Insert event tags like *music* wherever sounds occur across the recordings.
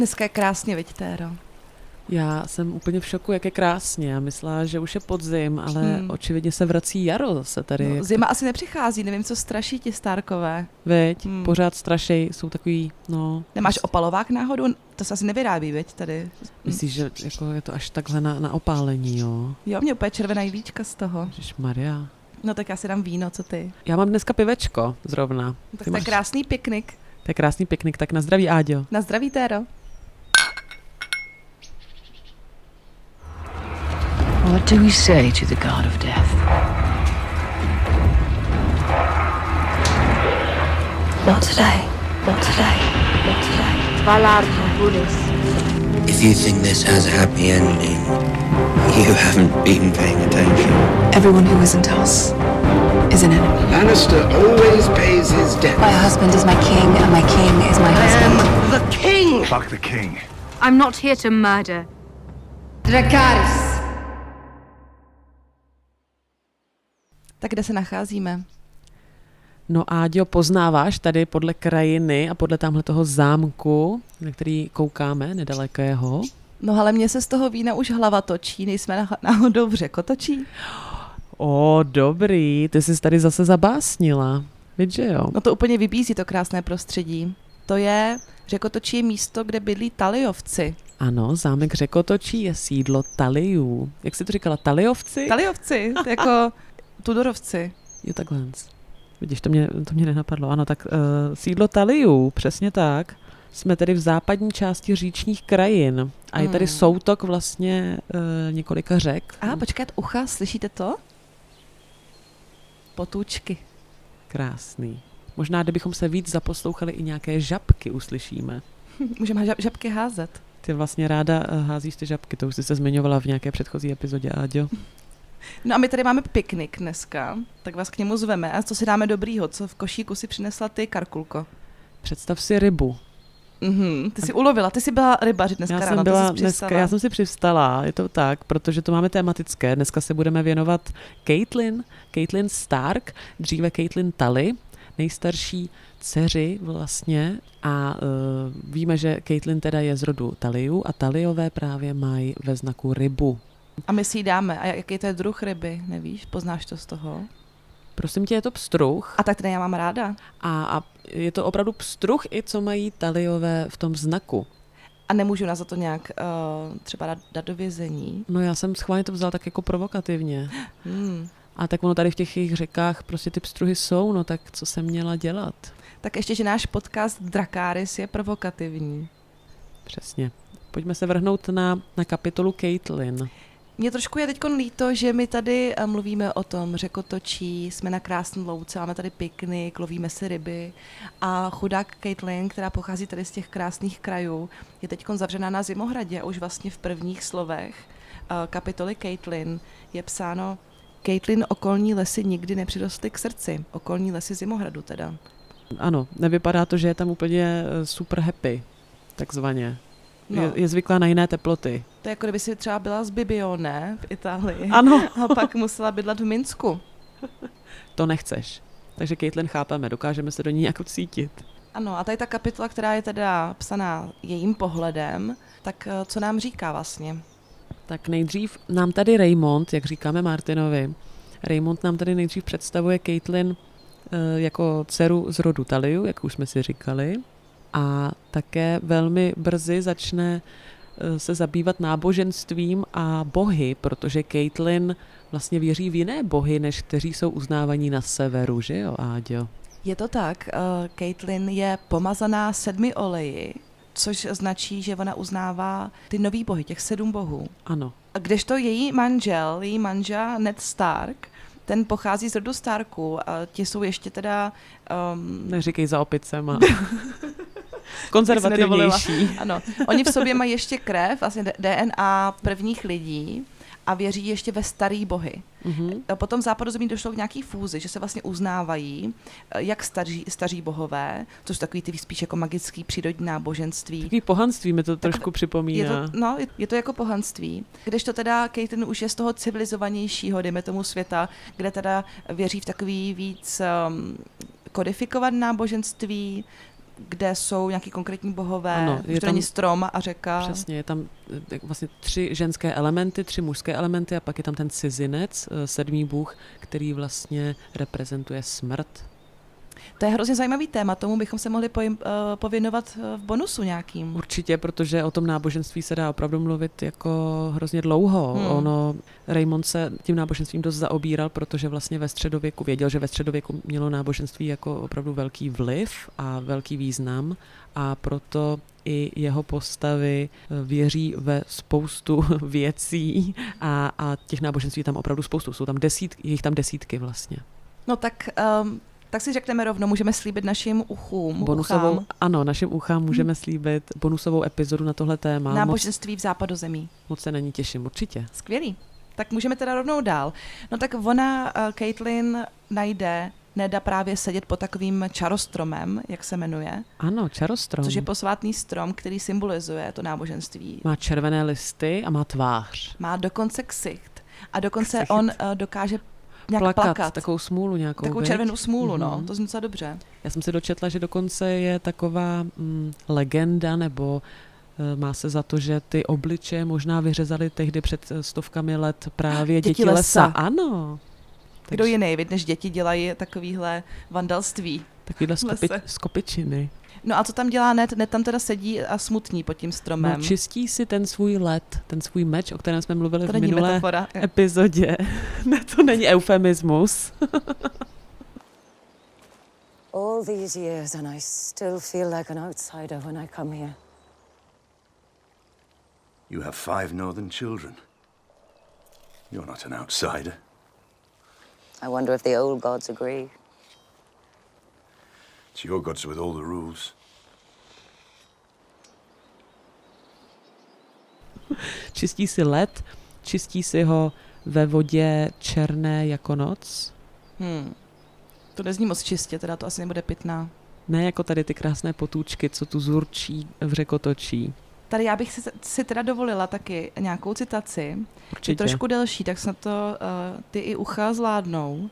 Dneska je krásně, viď, Téro? Já jsem úplně v šoku, jak je krásně. Já myslela, že už je podzim, ale hmm. očividně se vrací jaro zase tady. No, zima asi nepřichází, nevím, co straší ti stárkové. Veď, hmm. pořád strašej, jsou takový, no... Nemáš opalovák náhodou? To se asi nevyrábí, veď, tady. Myslíš, že jako je to až takhle na, na opálení, jo? Jo, mě úplně červená líčka z toho. Maria. No tak já si dám víno, co ty? Já mám dneska pivečko zrovna. Tak to je krásný piknik. To je krásný piknik, tak na zdraví, Áďo. Na zdraví, Téro. Do we say to the god of death? Not today. Not today. Not today. Valar If you think this has a happy ending, you haven't been paying attention. Everyone who isn't us is an enemy. Lannister always pays his debt. My husband is my king, and my king is my husband. I am the king! Fuck the king. I'm not here to murder. Dracarys. Tak kde se nacházíme? No Áďo, poznáváš tady podle krajiny a podle tamhle toho zámku, na který koukáme, nedalekého? No ale mě se z toho vína už hlava točí, nejsme náhodou v řekotočí. O, dobrý, ty jsi tady zase zabásnila. Víš, že jo? No to úplně vybízí to krásné prostředí. To je, řekotočí je místo, kde bydlí taliovci. Ano, zámek Řekotočí je sídlo Taliů. Jak jsi to říkala, Taliovci? Taliovci, jako *laughs* Tudorovci. Jo, takhle. Vidíš, to mě, to mě nenapadlo. Ano, tak uh, sídlo Taliu, přesně tak. Jsme tedy v západní části říčních krajin a je tady hmm. soutok vlastně uh, několika řek. A počkat, ucha, slyšíte to? Potůčky. Krásný. Možná, kdybychom se víc zaposlouchali, i nějaké žabky uslyšíme. *laughs* Můžeme žab, žabky házet. Ty vlastně ráda eh, házíš ty žabky, to už jsi se zmiňovala v nějaké předchozí epizodě, Áďo. *laughs* No a my tady máme piknik dneska, tak vás k němu zveme. A co si dáme dobrýho? Co v košíku si přinesla ty, Karkulko? Představ si rybu. Mm-hmm, ty jsi ulovila, ty jsi byla rybaři dneska já ráno, jsem byla dneska, Já jsem si přivstala, je to tak, protože to máme tematické. Dneska se budeme věnovat Caitlin, Caitlin Stark, dříve Caitlin Tully, nejstarší dceři vlastně a uh, víme, že Caitlin teda je z rodu Taliu a Taliové právě mají ve znaku rybu. A my si ji dáme. A jaký to je druh ryby, nevíš? Poznáš to z toho? Prosím tě, je to pstruh. A tak ten já mám ráda. A, a je to opravdu pstruh i co mají taliové v tom znaku. A nemůžu nás za to nějak uh, třeba dát, dát do vězení? No já jsem schválně to vzal tak jako provokativně. *gasps* Hmm. A tak ono tady v těch jejich řekách prostě ty pstruhy jsou, no tak co jsem měla dělat? Tak ještě, že náš podcast Drakáris je provokativní. Přesně. Pojďme se vrhnout na, na kapitolu Caitlin. Mně trošku je teď líto, že my tady eh, mluvíme o tom řekotočí, jsme na krásném louce, máme tady piknik, lovíme si ryby a chudák Caitlin, která pochází tady z těch krásných krajů, je teď zavřená na Zimohradě už vlastně v prvních slovech eh, kapitoly Caitlin je psáno Caitlin okolní lesy nikdy nepřirostly k srdci, okolní lesy Zimohradu teda. Ano, nevypadá to, že je tam úplně eh, super happy, takzvaně. No. Je, je zvyklá na jiné teploty. To je jako kdyby si třeba byla z Bibione v Itálii. Ano. A pak musela bydlet v Minsku. *laughs* To nechceš. Takže Caitlin chápeme, dokážeme se do ní jako cítit. Ano, a tady ta kapitola, která je teda psaná jejím pohledem, tak eh, co nám říká vlastně? Tak nejdřív nám tady Raymond, jak říkáme Martinovi, Raymond nám tady nejdřív představuje Caitlin eh, jako dceru z rodu Taliu, jak už jsme si říkali, a také velmi brzy začne eh, se zabývat náboženstvím a bohy, protože Caitlin vlastně věří v jiné bohy, než kteří jsou uznávaní na severu, že jo, Áďo? Je to tak. Uh, Caitlin je pomazaná sedmi oleji, což značí, že ona uznává ty nový bohy, těch sedm bohů. Ano. A kdežto její manžel, její manžel Ned Stark, ten pochází z rodu Starku a ti jsou ještě teda... Um... Neříkej za opicema. *laughs* konzervativnější. Ano, oni v sobě mají ještě krev, vlastně DNA prvních lidí a věří ještě ve starý bohy. Mm-hmm. Potom v západozemí došlo k nějaký fúzi, že se vlastně uznávají eh, jak staří, staří bohové, což jsou takový ty spíš jako magický přírodní náboženství. Takový pohanství mi to tak, trošku připomíná. Je to, no, je to jako pohanství. Kdežto teda Caitlin už je z toho civilizovanějšího, dejme tomu světa, kde teda věří v takový víc um, kodifikovat náboženství, kde jsou nějaký konkrétní bohové, Ano, už je to tam- není strom a řeka. Přesně, je tam eh, vlastně tři ženské elementy, tři mužské elementy a pak je tam ten cizinec, eh, sedmý bůh, který vlastně reprezentuje smrt. To je hrozně zajímavý téma, tomu bychom se mohli pojim, uh, pověnovat eh, v bonusu nějakým. Určitě, protože o tom náboženství se dá opravdu mluvit jako hrozně dlouho. Hmm. Ono, Raymond se tím náboženstvím dost zaobíral, protože vlastně ve středověku věděl, že ve středověku mělo náboženství jako opravdu velký vliv a velký význam a proto i jeho postavy eh, věří ve spoustu *laughs* věcí a, a těch náboženství tam opravdu spoustu. Jsou tam desítky, jich tam desítky vlastně. No tak, um, tak si řekneme rovnou, můžeme slíbit našim uchům, Bonusovou, uchám, ano, našim uchám můžeme slíbit bonusovou epizodu na tohle téma. Náboženství v západozemí. moc se na ní těším, určitě. Skvělý. Tak můžeme teda rovnou dál. No tak ona, uh, Caitlin, najde Neda právě sedět pod takovým čarostromem, jak se jmenuje, Ano, čarostrom. což je posvátný strom, který symbolizuje to náboženství. Má červené listy a má tvář. Má dokonce ksicht. A dokonce Ksicht. on uh, dokáže nějak plakat, plakat. takovou smůlu nějakou. Takovou viď? červenou smůlu, no. Mhm. To zní docela dobře. Já jsem si dočetla, že dokonce je taková mm, legenda, nebo eh, má se za to, že ty obličeje možná vyřezali tehdy před eh, stovkami let právě *gasps* Děti děti, lesa. lesa. Ano. Kdo jiný, vid, než děti dělají takovýhle vandalství. Takovýhle skopi, skopičiny. No a co tam dělá Ned? Ned tam teda sedí a smutní pod tím stromem. No, čistí si ten svůj let, ten svůj meč, o kterém jsme mluvili to v minulé metafora. epizodě. *laughs* ne, to není eufemismus. *laughs* All these years, and I still feel like an outsider when I come here. You have five northern children. You're not an outsider. I wonder if the old gods agree. It's your gods with all the rules. *laughs* Čistí si led, čistí si ho ve vodě černé jako noc. Hmm. To nezní moc čistě, teda to asi nebude pitná. Ne jako tady ty krásné potůčky, co tu zurčí v řekotočí. Tady já bych si, si teda dovolila taky nějakou citaci. Je Určitě. trošku delší, tak snad to uh, ty i ucha zvládnou.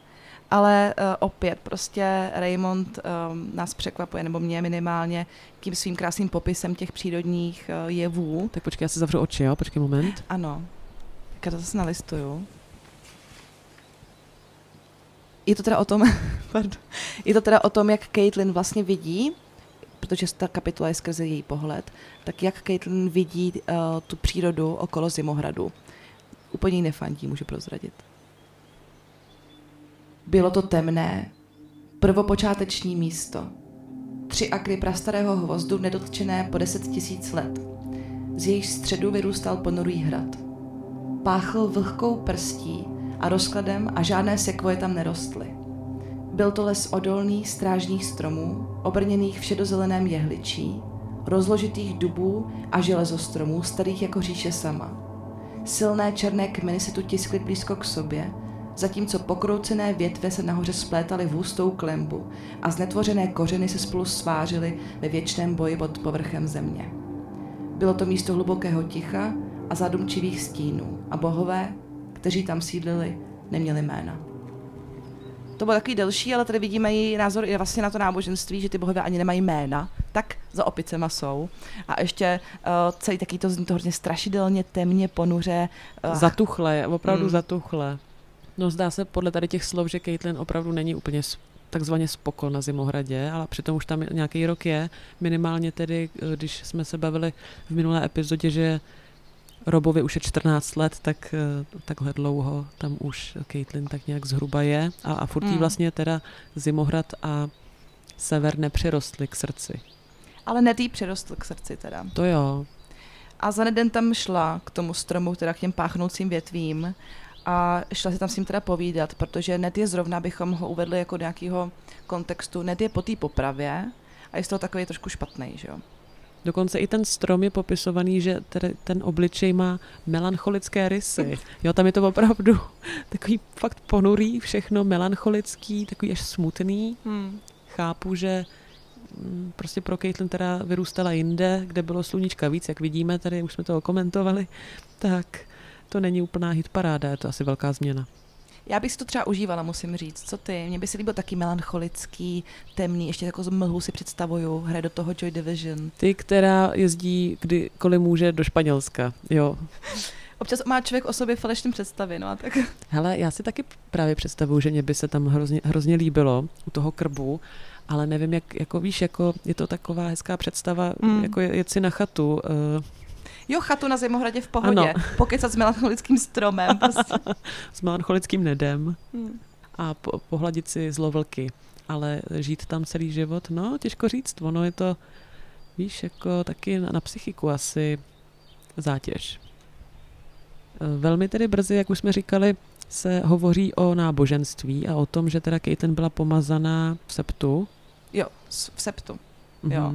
Ale uh, opět prostě Raymond um, nás překvapuje, nebo mě minimálně, tím svým krásným popisem těch přírodních uh, jevů. Tak počkej, já si zavřu oči, jo? Počkej moment. Ano. Tak já to zase nalistuju. Je to teda o tom, *laughs* pardon, je to teda o tom, jak Caitlin vlastně vidí, protože ta kapitola je skrze její pohled, tak jak Caitlin vidí uh, tu přírodu okolo Zimohradu. Úplně nefandí, můžu prozradit. Bylo to temné, prvopočáteční místo. Tři akry prastarého hvozdu nedotčené po deset tisíc let. Z jejich středu vyrůstal ponurý hrad. Páchl vlhkou prstí a rozkladem a žádné sekvoje tam nerostly. Byl to les odolných strážních stromů, obrněných v šedozeleném jehličí, rozložitých dubů a železostromů starých jako říše sama. Silné černé kmeny se tu tiskly blízko k sobě, zatímco pokroucené větve se nahoře splétaly v hustou klembu a znetvořené kořeny se spolu svářily ve věčném boji pod povrchem země. Bylo to místo hlubokého ticha a zadumčivých stínů a bohové, kteří tam sídlili, neměli jména. To bylo takový delší, ale tady vidíme její názor i vlastně na to náboženství, že ty bohové ani nemají jména, tak za opicema jsou. A ještě uh, celý taky to zní to hodně strašidelně, temně, ponuře. Uh, Zatuchle, opravdu Mm. zatuchle. No zdá se podle tady těch slov, že Caitlin opravdu není úplně takzvaně spoko na Zimohradě, ale přitom už tam nějaký rok je. Minimálně tedy, eh, když jsme se bavili v minulé epizodě, že Robovi už je 14 let, tak eh, takhle dlouho tam už Caitlin tak nějak zhruba je a, a furt Mm. vlastně teda Zimohrad a sever nepřirostly k srdci. ale netý přirostl k srdci teda. To jo, A za den tam šla k tomu stromu, teda k těm páchnoucím větvím a šla si tam s ním teda povídat, protože Ned je zrovna, bychom ho uvedli jako do nějakého kontextu, Ned je po té popravě a je z toho takový trošku špatný, že jo. Dokonce i ten strom je popisovaný, že ten obličej má melancholické rysy. Jo, tam je to opravdu *laughs* takový fakt ponurý, všechno melancholický, takový až smutný. Hmm. Chápu, že mm, prostě pro Caitlin teda vyrůstala jinde, kde bylo sluníčka víc, jak vidíme, tady už jsme to komentovali, tak to není úplná hitparáda, je to asi velká změna. Já bych si to třeba užívala, musím říct. Co ty? Mně by se líbil taky melancholický, temný, ještě jako z mlhu si představuju, hraje do toho Joy Division. Ty, která jezdí kdykoliv může do Španělska, jo. *laughs* Občas má člověk o sobě falešné představy, no a tak. *laughs* Hele, já si taky právě představuju, že mě by se tam hrozně, hrozně líbilo u toho krbu, ale nevím, jak, jako víš, jako je to taková hezká představa, mm. jako jet si na chatu. Uh, Jo, chatu na Zimohradě v pohodě. Ano. *laughs* Pokecat s melancholickým stromem. Prostě. *laughs* s melancholickým nedem. Hmm. A po, pohladit si zlovlky. Ale žít tam celý život, no, těžko říct. Ono je to, víš, jako taky na, na psychiku asi zátěž. E, velmi tedy brzy, jak už jsme říkali, se hovoří o náboženství a o tom, že teda Caitlin byla pomazaná v septu. Jo, v septu. Mm-hmm. Jo.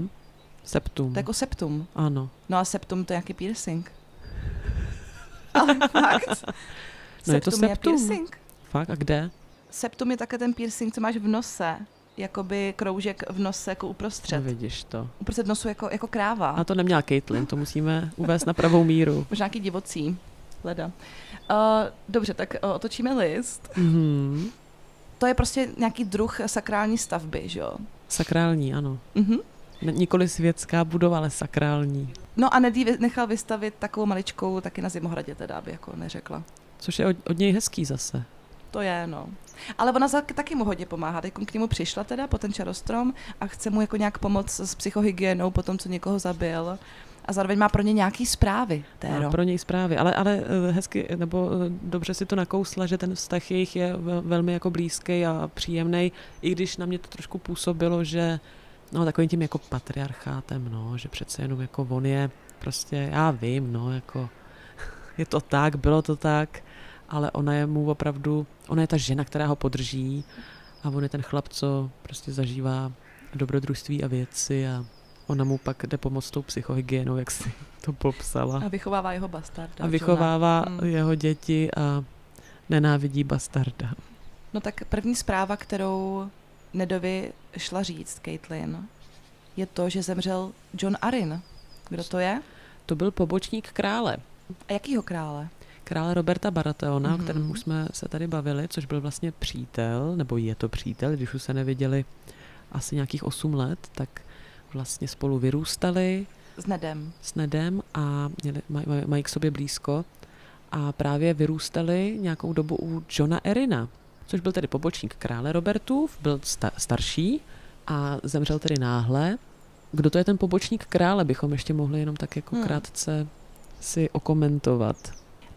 Septum. To je jako septum. Ano. No a septum to je nějaký piercing. *laughs* Ale fakt. No septum je to septum. Je piercing. Fakt? A kde? Septum je také ten piercing, co máš v nose. Jakoby kroužek v nose jako uprostřed. No vidíš to. Uprostřed nosu jako, jako kráva. A to neměla Caitlin, to musíme uvést na pravou míru. *laughs* Možná nějaký divocí. Leda. Uh, dobře, tak uh, otočíme list. Mm-hmm. To je prostě nějaký druh sakrální stavby, že jo? Sakrální, ano. Mm-hmm. Nikoli světská budova, ale sakrální. No a Nedý nechal vystavit takovou maličkou taky na Zimohradě teda, aby jako neřekla. Což je od, od něj hezký zase. To je, no. Ale ona taky mu hodně pomáhá. Teď k němu přišla teda po ten čarostrom a chce mu jako nějak pomoct s psychohygienou po tom, co někoho zabil. A zároveň má pro ně nějaký zprávy. Téro. Má pro něj zprávy, ale, ale eh, hezky, nebo eh, dobře si to nakousla, že ten vztah jejich je velmi jako blízký a příjemný, i když na mě to trošku působilo, že no takovým tím jako patriarchátem, no, že přece jenom jako on je prostě, já vím, no, jako *laughs* je to tak, bylo to tak, ale ona je mu opravdu, ona je ta žena, která ho podrží a on je ten chlap, co prostě zažívá dobrodružství a věci a ona mu pak jde pomoct tou psychohygienou, jak si to popsala. A vychovává jeho bastarda. A vychovává hmm. jeho děti a nenávidí bastarda. No tak první zpráva, kterou Nedovi šla říct, Caitlin, je to, že zemřel John Arin. Kdo to je? To byl pobočník krále. A jakýho krále? Krále Roberta Baratheona, mm-hmm. o kterém mhm. už jsme se tady bavili, což byl vlastně přítel, nebo je to přítel, když už se neviděli asi nějakých 8 let, tak vlastně spolu vyrůstali. S Nedem. S Nedem a měli, maj, maj, mají k sobě blízko. A právě vyrůstali nějakou dobu u Johna Erina, což byl tedy pobočník krále Robertův, byl sta- starší a zemřel tedy náhle. Kdo to je ten pobočník krále, bychom ještě mohli jenom tak jako hmm. krátce si okomentovat.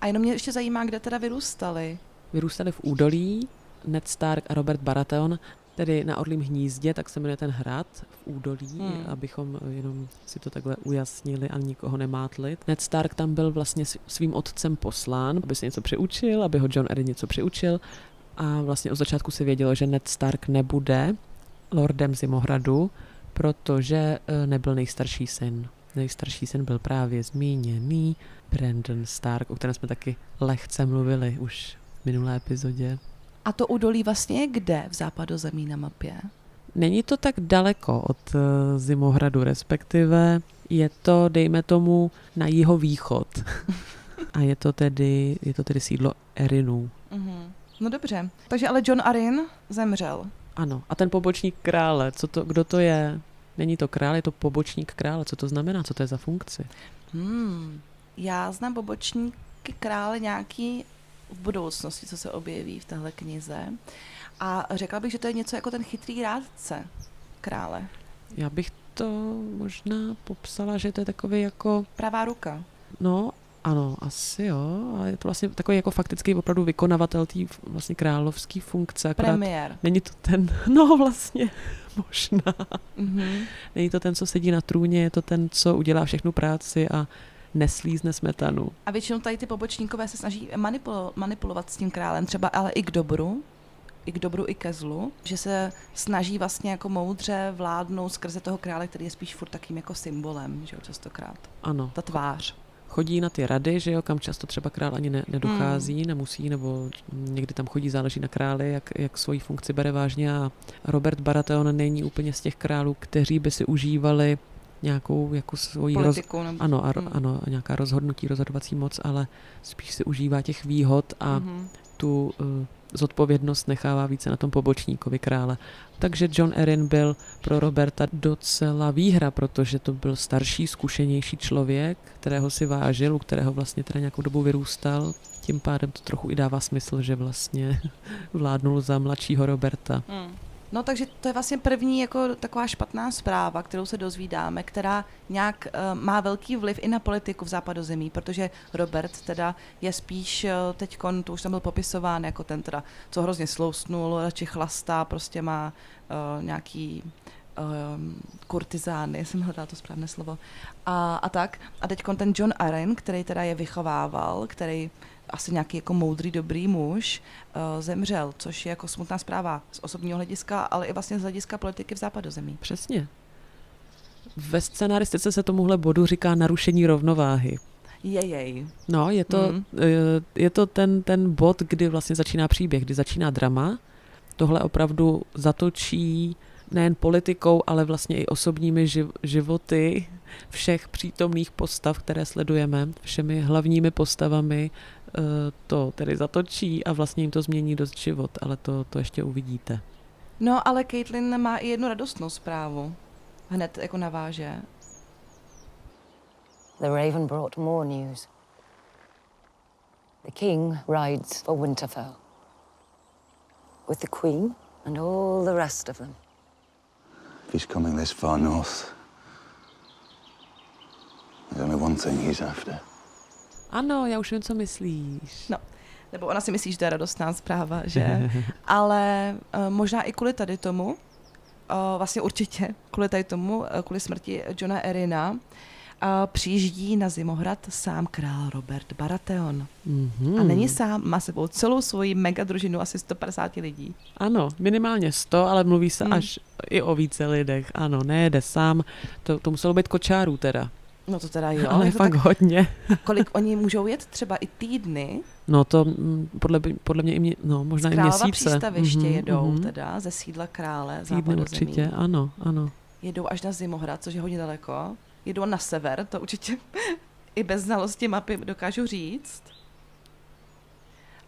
A jenom mě ještě zajímá, kde teda vyrůstali. Vyrůstali v údolí, Ned Stark a Robert Baratheon, tedy na Orlím hnízdě, tak se jmenuje ten hrad v údolí, hmm. abychom jenom si to takhle ujasnili a nikoho nemátli. Ned Stark tam byl vlastně svým otcem poslán, aby se něco přiučil, aby ho John Arryn něco přiučil a vlastně od začátku se vědělo, že Ned Stark nebude lordem Zimohradu, protože e, nebyl nejstarší syn. Nejstarší syn byl právě zmíněný Brandon Stark, o kterém jsme taky lehce mluvili už v minulé epizodě. A to údolí vlastně je kde v západozemí na mapě? Není to tak daleko od uh, Zimohradu, respektive je to, dejme tomu, na jeho východ. *laughs* A je to tedy, je to tedy sídlo Erinů. Mm-hmm. No dobře. Takže ale John Arryn zemřel. Ano. A ten pobočník krále, co to, kdo to je? Není to král, je to pobočník krále. Co to znamená? Co to je za funkci? Hmm. Já znám pobočníky krále nějaký v budoucnosti, co se objeví v téhle knize. A řekla bych, že to je něco jako ten chytrý rádce krále. Já bych to možná popsala, že to je takový jako... Pravá ruka. No, ano, asi jo. A je to vlastně takový jako faktický opravdu vykonavatel té vlastně královské funkce. Premiér. Není to ten, *laughs* no vlastně, *laughs* možná. Mm-hmm. Není to ten, co sedí na trůně, je to ten, co udělá všechnu práci a neslízne smetanu. A většinou tady ty pobočníkové se snaží manipulo- manipulovat s tím králem, třeba ale i k dobru, i k dobru, i ke zlu, že se snaží vlastně jako moudře vládnout skrze toho krále, který je spíš furt takým jako symbolem, že jo, častokrát. Ano. Ta tvář chodí na ty rady, že jo, kam často třeba král ani ne, nedochází, hmm. nemusí, nebo někdy tam chodí, záleží na králi, jak, jak svoji funkci bere vážně a Robert Baratheon není úplně z těch králů, kteří by si užívali nějakou jako svoji roz, nebo- ano, a, ro- Mm. ano, a nějaká rozhodnutí, rozhodovací moc, ale spíš si užívá těch výhod a Mhm. tu uh, zodpovědnost nechává více na tom pobočníkovi krále. Takže John Erin byl pro Roberta docela výhra, protože to byl starší, zkušenější člověk, kterého si vážil, u kterého vlastně teda nějakou dobu vyrůstal. Tím pádem to trochu i dává smysl, že vlastně *laughs* vládnul za mladšího Roberta. Hmm. No takže to je vlastně první jako taková špatná zpráva, kterou se dozvídáme, která nějak uh, má velký vliv i na politiku v západozemí, protože Robert teda je spíš uh, teď, to už tam byl popisován jako ten teda, co hrozně slousnul, radši chlastá, prostě má uh, nějaký um, kurtizány, *laughs* jsem hledala to správné slovo, a, a tak. A teď ten John Arryn, který teda je vychovával, který asi nějaký jako moudrý, dobrý muž, uh, zemřel, což je jako smutná zpráva z osobního hlediska, ale i vlastně z hlediska politiky v západozemí. Přesně. Ve scenaristice se tomuhle bodu říká narušení rovnováhy. Jejej. No, je to, mm. je to ten, ten bod, kdy vlastně začíná příběh, kdy začíná drama. Tohle opravdu zatočí nejen politikou, ale vlastně i osobními živ- životy všech přítomných postav, které sledujeme, všemi hlavními postavami to tedy zatočí a vlastně jim to změní dost život, ale to, to ještě uvidíte. No, ale Caitlin má i jednu radostnou zprávu. Hned jako naváže. The Raven brought more news. The king rides for Winterfell. With the queen and all the rest of them. If he's coming this far north, there's only one thing he's after. Ano, já už vím, co myslíš. No, nebo ona si myslí, že to je radostná zpráva, že? *laughs* Ale uh, možná i kvůli tady tomu, uh, vlastně určitě kvůli tady tomu, uh, kvůli smrti Johna Erina, uh, přijíždí na Zimohrad sám král Robert Baratheon. Mm-hmm. A není sám, má sebou celou svoji mega družinu, asi 150 lidí. Ano, minimálně 100, ale mluví se mm. až i o více lidech. Ano, nejede sám. To, to muselo být kočárů teda. No to teda jo. ale je to fakt tak, hodně. kolik oni můžou jet? Třeba i týdny. No to mm, podle, podle mě i mě, no, možná Z i měsíce. přístaviště Mhm, jedou mhm. teda ze sídla krále Týdny určitě, ano, ano. jedou až na Zimohrad, což je hodně daleko. Jedou na sever, to určitě *laughs* i bez znalosti mapy dokážu říct.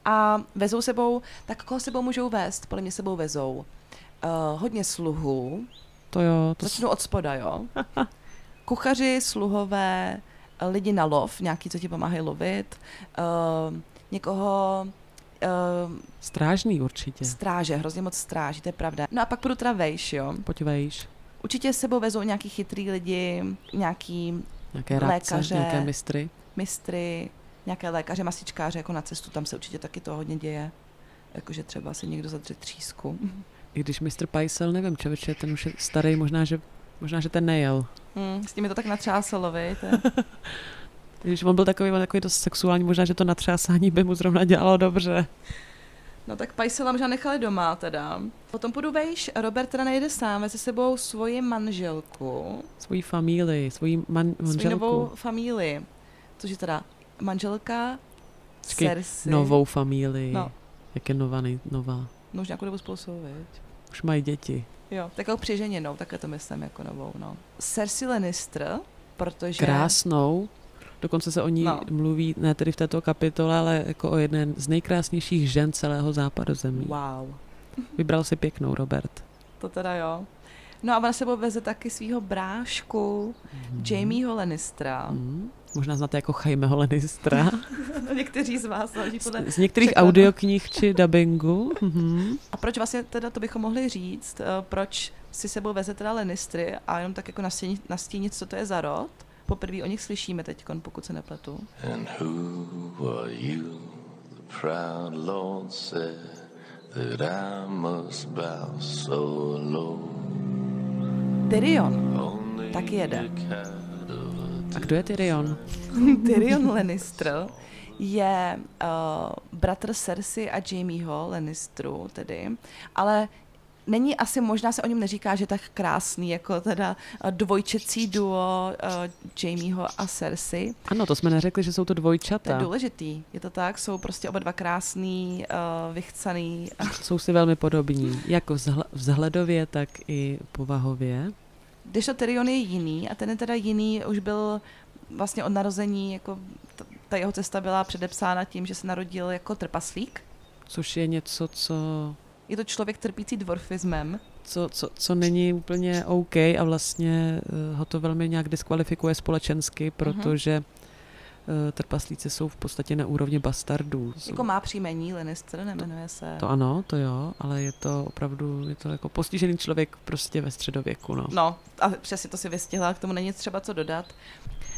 A vezou sebou, tak koho sebou můžou vést? Podle mě sebou vezou uh, hodně sluhů. To jo, to Začnu od spoda, jo. *laughs* Kuchaři, sluhové, lidi na lov, nějaký, co ti pomáhají lovit. Uh, někoho uh, strážný určitě. stráže, hrozně moc stráží, to je pravda. No a pak půjdu teda vejš, jo. Pojď vejš. Určitě sebou vezou nějaký chytrý lidi, nějaký Nějaké rádce, Lékaře. nějaké mistry. mistry, nějaké lékaře, masičkáře jako na cestu, tam se určitě taky to hodně děje. Jakože třeba si někdo zadře třísku. I když mistr Pajsel, nevím, člověče, ten už je starý, možná, že, možná, že ten nejel. Hmm, s tím je to tak natřásalo, viď? *laughs* Když on byl takový, on takový dost sexuální, možná, že to natřásání by mu zrovna dělalo dobře. No tak Pajsela možná nechali doma teda. Potom půjdu vejš, Robert teda nejde sám, veze se sebou svoji manželku, Svojí famílii, svojí man, svoji manželku. novou famílii, což je teda manželka Počkej, Cersei. Novou famílii. No. Jak je nová, nej, nová. No už nějakou dobu spolu jsou, viď? Už mají děti. Jo, takovou přiženěnou, takhle to myslím jako novou, no. Cersei Lannister, protože... Krásnou. Dokonce se o ní No. mluví, ne tedy v této kapitole, ale jako o jedné z nejkrásnějších žen celého západozemí. Wow, Vybral si pěknou, Robert. to teda jo. No a ona sebou veze taky svého brášku, Jamieho Lannistera. Mm. Možná znáte jako Jaimeho Lannistera. *laughs* Někteří z vás podle... Z některých překladu. audioknih či dubbingu. Mhm. A proč vlastně teda, to bychom mohli říct, eh, proč si sebou veze teda Lannistry a jenom tak jako nastínit, nastínit co to je za rod? Poprvé o nich slyšíme teď, pokud se nepletu. And who are you? The proud Lord said that I must bow so low. Tyrion taky jede. A kdo je Tyrion? *laughs* Tyrion Lannister je uh, bratr Cersei a Jamieho Lannistru tedy, ale není asi, možná se o něm neříká, že je tak krásný, jako teda uh, dvojčecí duo uh, Jamieho a Cersei. Ano, to jsme neřekli, že jsou to To je dvojčata. důležitý, je to tak, jsou prostě oba dva krásný, uh, vychcaný. Jsou si velmi podobní, jak vzhle- vzhledově, tak i povahově. Když to Tyrion je jiný a ten je teda jiný, už byl vlastně od narození, jako ta jeho cesta byla předepsána tím, že se narodil jako trpaslík. Což je něco, co, Je to člověk trpící dvorfismem. co, co, co není úplně OK a vlastně eh, ho to velmi nějak diskvalifikuje společensky, protože eh, trpaslíci jsou v podstatě na úrovni bastardů. Jako má příjmení Lannister, nemenuje se. To ano, to jo, ale je to opravdu, je to jako postižený člověk prostě ve středověku, no. No, a přesně to si vystihla, k tomu není třeba co dodat.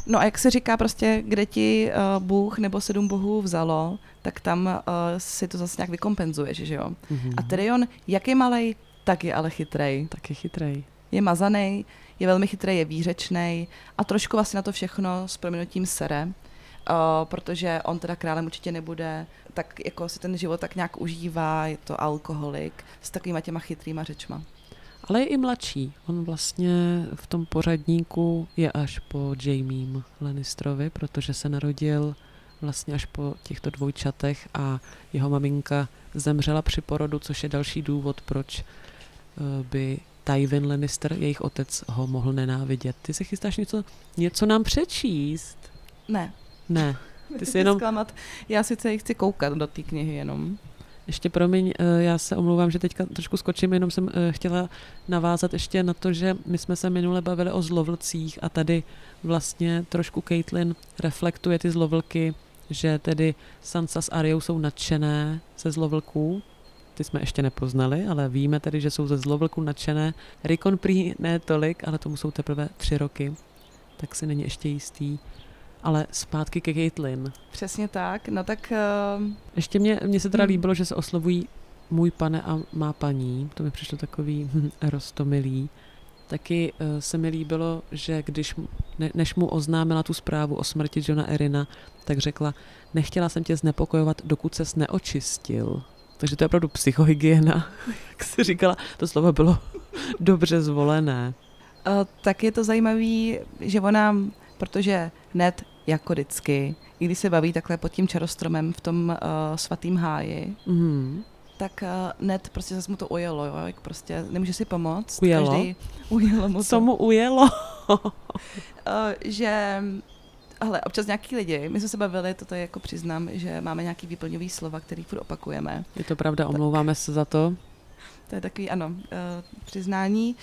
No a jak se říká prostě, kde ti uh, Bůh nebo sedm bohů vzalo, tak tam uh, si to zase nějak vykompenzuješ, že jo? Mhm. A Tyrion, jak je malej, tak je ale chytrej. Tak je chytrej. Je mazaný, je velmi chytrý, je výřečný a trošku vlastně na to všechno s proměnutím sere, uh, protože on teda králem určitě nebude, tak jako si ten život tak nějak užívá, je to alkoholik s takovýma těma chytrýma řečma. Ale je i mladší. On vlastně v tom pořadníku je až po Jamiem Lannisterovi, protože se narodil vlastně až po těchto dvojčatech a jeho maminka zemřela při porodu, což je další důvod, proč eh, by Tywin Lannister, jejich otec, ho mohl nenávidět. Ty se chystáš něco, něco nám přečíst? Ne, Ne, *laughs* ty Chci si jenom zklamat. Já sice chci koukat do té knihy jenom. Ještě promiň, eh, já se omlouvám, že teďka trošku skočím, jenom jsem eh, chtěla navázat ještě na to, že my jsme se minule bavili o zlovlcích a tady vlastně trošku Caitlin reflektuje ty zlovlky, že tedy Sansa s Ariou jsou nadšené ze zlovlků. Ty jsme ještě nepoznali, ale víme tedy, že jsou ze zlovlků nadšené. Rickon prý ne tolik, ale tomu jsou teprve tři roky, tak si není ještě jistý. Ale zpátky ke Caitlin. Přesně tak, no tak uh, Ještě mě, mně se teda Hmm. líbilo, že se oslovují můj pane a má paní. To mi přišlo takový rostomilý. Taky eh, se mi líbilo, že když, ne, než mu oznámila tu zprávu o smrti Johna Erina, tak řekla, nechtěla jsem tě znepokojovat, dokud ses neočistil. Takže to je opravdu psychohygiena, *laughs* jak si říkala, to slovo bylo *laughs* dobře zvolené. uh, tak je to zajímavý, že ona, protože Ned jako vždycky, i když se baví takhle pod tím čarostromem v tom uh, svatým háji, Mm. tak uh, Ned prostě zase mu to ujelo, jo, jak prostě nemůže si pomoct. Ujelo? Každý, ujelo mu to. Co mu ujelo? Uh, *laughs* že ale občas nějaký lidi, my jsme se bavili, toto je jako přiznám, že máme nějaký výplňový slova, který furt opakujeme. Je to pravda, omlouváme se za to. To je takový, ano, uh, přiznání.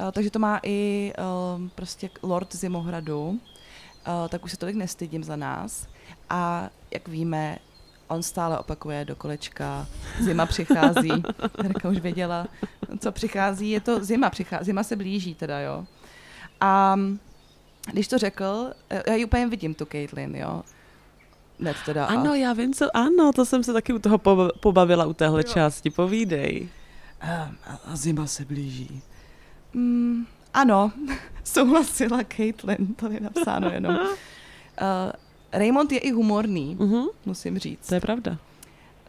Uh, takže to má i uh, prostě Lord Zimohradu, tak už se tolik nestydím za nás. A jak víme, on stále opakuje do kolečka, zima přichází. *laughs* Terka už věděla, co přichází, je to zima, přichází, zima se blíží teda, jo. A když to řekl, eh, já ji úplně vidím, tu Caitlyn, jo. Ned teda. a- Ano, já vím, co, ano, to jsem se taky u toho poba- pobavila u téhle Jo. části, povídej. A, a, a zima se blíží. Mm, ano, *laughs* souhlasila Caitlin, to je napsáno jenom. Uh, *laughs* Raymond je i humorný, Mhm, musím říct. to je pravda.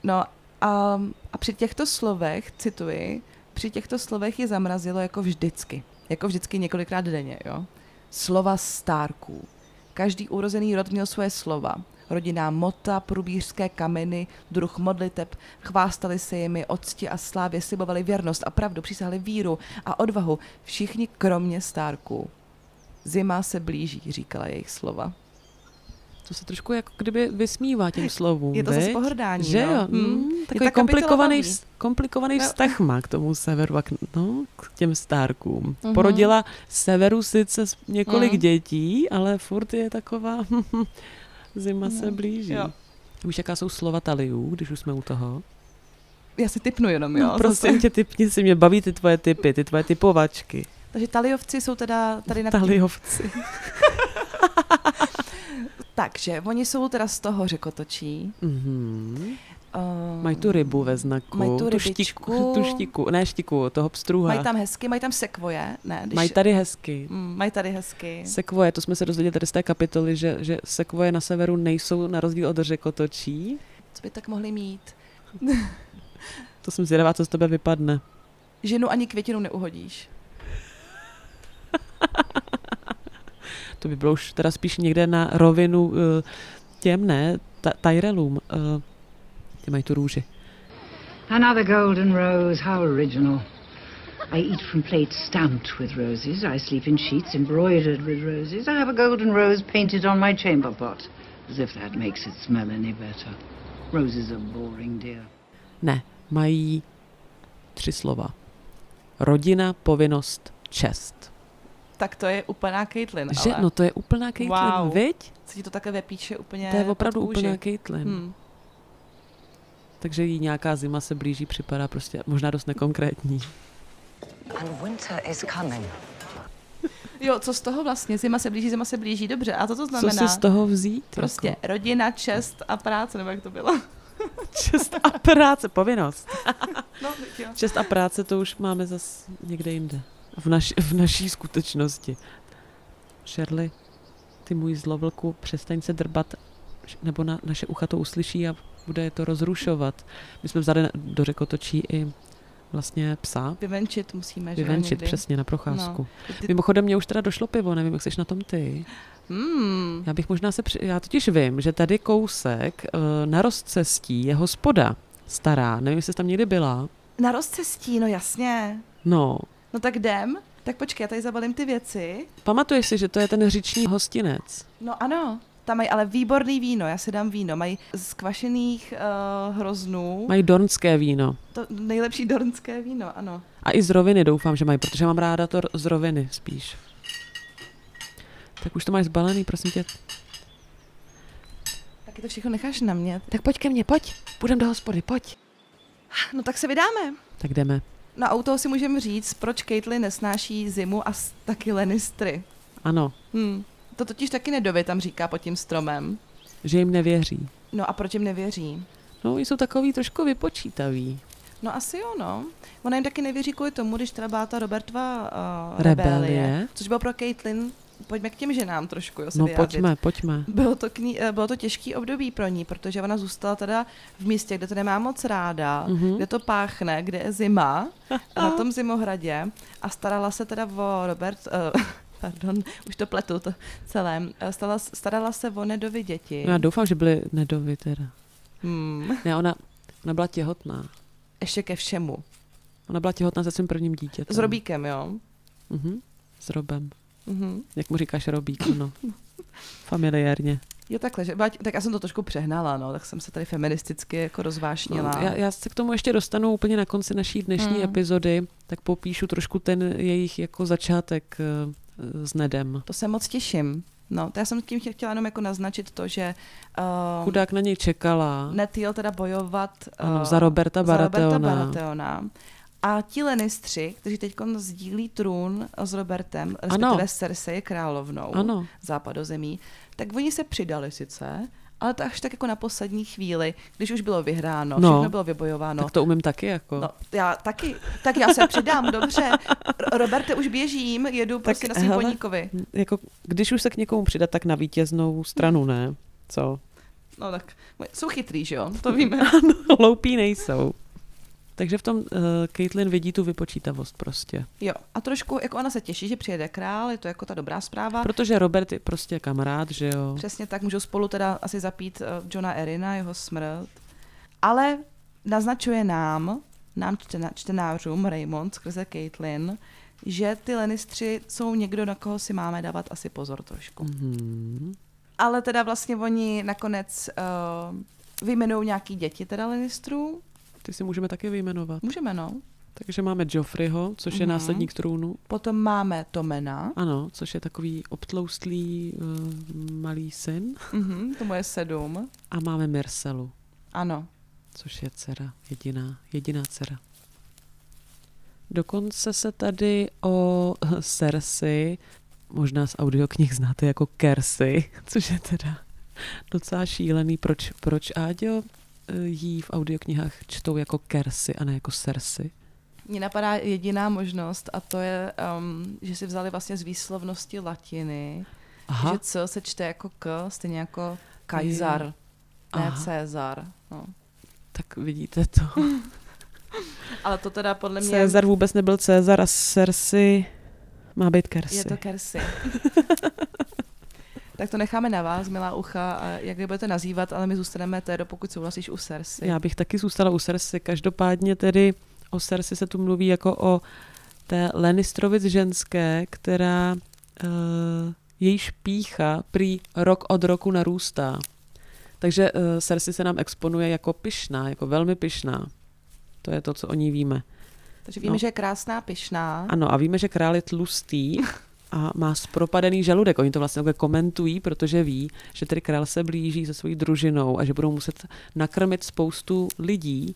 No a, a při těchto slovech, cituji, při těchto slovech je zamrazilo jako vždycky. Jako vždycky několikrát denně, jo. Slova stárků. Každý urozený rod měl svoje slova. Rodinná mota, průbířské kameny, druh modliteb, chvástali se jimi octi a slávě, slibovali věrnost a pravdu, přísahali víru a odvahu. Všichni kromě stárků. Zima se blíží, říkala jejich slova. To se trošku jako kdyby vysmívá těm slovům, Je to zase pohrdání, Že no. jo? Mm, Je takový ta kapitola komplikovaný, komplikovaný No. vztah má k tomu severu a k, no, k těm stárkům. Mhm. Porodila severu sice několik Mhm. dětí, ale furt je taková *laughs* zima se No, blíží. jo. Víš, jaká jsou slova taliů, když už jsme u toho? Já si typnu jenom, jo. No, prosím tě, typni si, mě baví ty tvoje typy, ty tvoje typovačky. Takže taliovci jsou teda tady na Taliovci. *laughs* Takže oni jsou teda z toho řekotočí. Mhm. Uh, Mají tu rybu ve znaku. Mají tu štiku, rybičku. *laughs* tu štiku, ne štiku, toho pstruha. Mají tam hezky, mají tam sekvoje, ne? Když, Mají tady hezky. Mm, mají tady hezky. Sekvoje, to jsme se dozvěděli tady z té kapitoly, že, že sekvoje na severu nejsou na rozdíl od řekotočí. Co by tak mohli mít? *laughs* To jsem zvědavá, co z tebe vypadne. Ženu ani květinu neuhodíš. *laughs* To by bylo už teda spíš někde na rovinu uh, těm, ne, ta, Tyrellům. Ty mají tu růži. Another golden rose, how original. I eat from plates stamped with roses. I sleep in sheets embroidered with roses. I have a golden rose painted on my chamber pot, as if that makes it smell any better. Roses are boring, dear. Ne, mají tři slova. Rodina, povinnost, čest. Tak to je úplná Caitlyn, Že? ale No to je úplná Caitlyn, Wow. viď? se ti to takhle vepíše úplně To je opravdu úplná Caitlyn. Hmm. Takže jí nějaká zima se blíží, připadá prostě možná dost nekonkrétní. And winter is coming. Jo, co z toho vlastně? Zima se blíží, zima se blíží, dobře. A to to Co znamená? si z toho vzít? Prostě Jako? rodina, čest a práce, nebo jak to bylo? *laughs* Čest a práce, povinnost. *laughs* No, jo. Čest a práce to už máme zas někde jinde. V, naš, v naší skutečnosti. Shirley, ty můj zlovlku, přestaň se drbat, nebo na, naše ucha to uslyší a bude je to rozrušovat. My jsme vzali do řekotočí i vlastně psa, Vyvenčit musíme, že vyvenčit někdy. přesně na procházku. No. Ty- Mimochodem, mě už teda došlo pivo, nevím, jak jsi na tom ty. Hmm. Já bych možná se, při... já totiž vím, že tady kousek uh, na rozcestí je hospoda stará, nevím, jestli jsi tam někdy byla. Na rozcestí, no jasně. No, No tak jdem. Tak počkej, já tady zabalím ty věci. pamatuješ si, že to je ten hřiční hostinec? No ano, tam mají ale výborný víno, já si dám víno. Mají z kvašených uh, hroznů. Mají dornské víno. To nejlepší dornské víno, ano. A i z roviny doufám, že mají, protože mám ráda to z roviny spíš. Tak už to máš zbalený, prosím tě. Taky to všechno necháš na mě. Tak pojď ke mně, pojď. Půjdem do hospody, pojď. No tak se vydáme. Tak jdeme. Na auto si můžeme říct, proč Caitlyn nesnáší zimu a taky Lannistry. Ano, Hm. To totiž taky Nedovi tam říká pod tím stromem. že jim nevěří. No a proč jim nevěří? No, jsou takový trošku vypočítaví. No asi jo, no. Ona jim taky nevěří kvůli tomu, když teda byla ta Robertova uh, Rebelie. rebelie, což bylo pro Caitlyn, pojďme k těm ženám trošku, jo, se No vyjádřit. pojďme, pojďme. Bylo to, k ní, eh, bylo to těžký období pro ní, protože ona zůstala teda v místě, kde to nemá moc ráda, Mhm. kde to páchne, kde je zima, *laughs* na tom zimohradě a starala se teda o Robert, uh, pardon, už to pletu to celé, Eh, starala, starala se o Nedovi děti. No, já doufám, že byly nedovy teda. Hmm. Ne, ona, ona byla těhotná. Ještě ke všemu. Ona byla těhotná se svým prvním dítětem. S Robíkem, jo? Mhm. S Robem. Mhm. Jak mu říkáš Robík, ano. *laughs* Familiárně. Jo, takhle, že, tak já jsem to trošku přehnala, no, tak jsem se tady feministicky jako rozvášnila. No, já, já se k tomu ještě dostanu úplně na konci naší dnešní Hmm. epizody, tak popíšu trošku ten jejich jako začátek eh, s Nedem. To se moc těším. No, to já jsem tím chtěla jenom jako naznačit to, že uh, Chudák na něj čekala. Ned jel teda bojovat Ano, eh, za Roberta za Roberta Baratheona. Baratheona. A ti Lannistři, kteří teď sdílí trůn s Robertem, respektive Ano. Cersei je královnou Ano. západozemí, tak oni se přidali sice, ale to až tak jako na poslední chvíli, když už bylo vyhráno, No. všechno bylo vybojováno. Tak to umím taky jako. No, já taky, tak já se přidám, dobře. Roberte, už běžím, jedu prostě na svým hele, poníkovi. Jako, když už se k někomu přidat, tak na vítěznou stranu, ne? Co? No tak, jsou chytrý, že jo, to víme. *laughs* Hloupí nejsou. Takže v tom uh, Caitlyn vidí tu vypočítavost prostě. Jo, a trošku, jako ona se těší, že přijede král, je to jako ta dobrá zpráva. Protože Robert je prostě kamarád, že jo? Přesně tak, můžou spolu teda asi zapít uh, Johna Erina, jeho smrt. Ale naznačuje nám, nám čtena, čtenářům, Raymond skrze Caitlyn, že ty Lannistři jsou někdo, na koho si máme dávat asi pozor trošku. Mhm. Ale teda vlastně oni nakonec uh, vyjmenují nějaký děti teda Lannistrů. Ty si můžeme taky vyjmenovat. Můžeme, no. Takže máme Joffreyho, což je Mhm. následník trůnu. Potom máme Tomena, Ano, což je takový obtloustlý uh, malý syn. mhm, tomu je sedm. A máme Myrcelu, Ano, což je dcera, jediná, jediná dcera. Dokonce se tady o Cersei, možná z audioknih znáte jako Kersey, *laughs* což je teda docela šílený. Proč, proč Áďo eh, jí v audioknihách čtou jako Kersey a ne jako Cersei? Mně napadá jediná možnost a to je, um, že si vzali vlastně z výslovnosti latiny, Aha. že C se čte jako K, stejně jako Kajzar, Je. ne. Cezar. No. Tak vidíte to. *laughs* Ale to teda podle mě Cezar vůbec nebyl Cezar a Cersei má být Kersey. je to Kersey. *laughs* tak to necháme na vás, milá ucha, a jak je budete nazývat, ale my zůstaneme tedy, pokud souhlasíš u Cersei. Já bych taky zůstala u Cersei. Každopádně tedy o Cersei se tu mluví jako o té Lannistrovic ženské, která uh, jejíž pícha prý rok od roku narůstá. Takže uh, Cersei se nám exponuje jako pyšná, jako velmi pyšná. To je to, co o ní víme. Takže víme, no. že je krásná, pyšná. Ano, a víme, že král je tlustý *laughs* a má spropadený žaludek. Oni to vlastně takhle komentují, protože ví, že tedy král se blíží se svojí družinou a že budou muset nakrmit spoustu lidí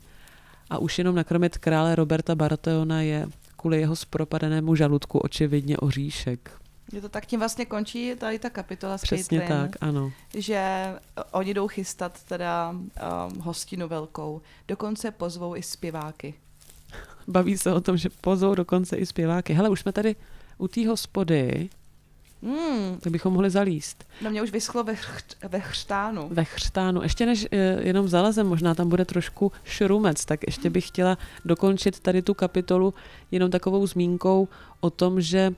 a už jenom nakrmit krále Roberta Baratheona je kvůli jeho spropadenému žaludku očividně oříšek. Je to tak, tím vlastně končí tady ta kapitola s Přesně Caitlyn, tak, ano. Že oni jdou chystat teda um, hostinu velkou. Dokonce pozvou i zpěváky. *laughs* Baví se o tom, že pozvou dokonce i zpěváky. Hele, už jsme tady u té hospody, Hmm. tak bychom mohli zalíst. No mě už vyschlo ve, chř- ve chřtánu. Ve chřtánu. Ještě než eh, jenom zalezem, možná tam bude trošku šrumec, tak ještě bych chtěla dokončit tady tu kapitolu jenom takovou zmínkou o tom, že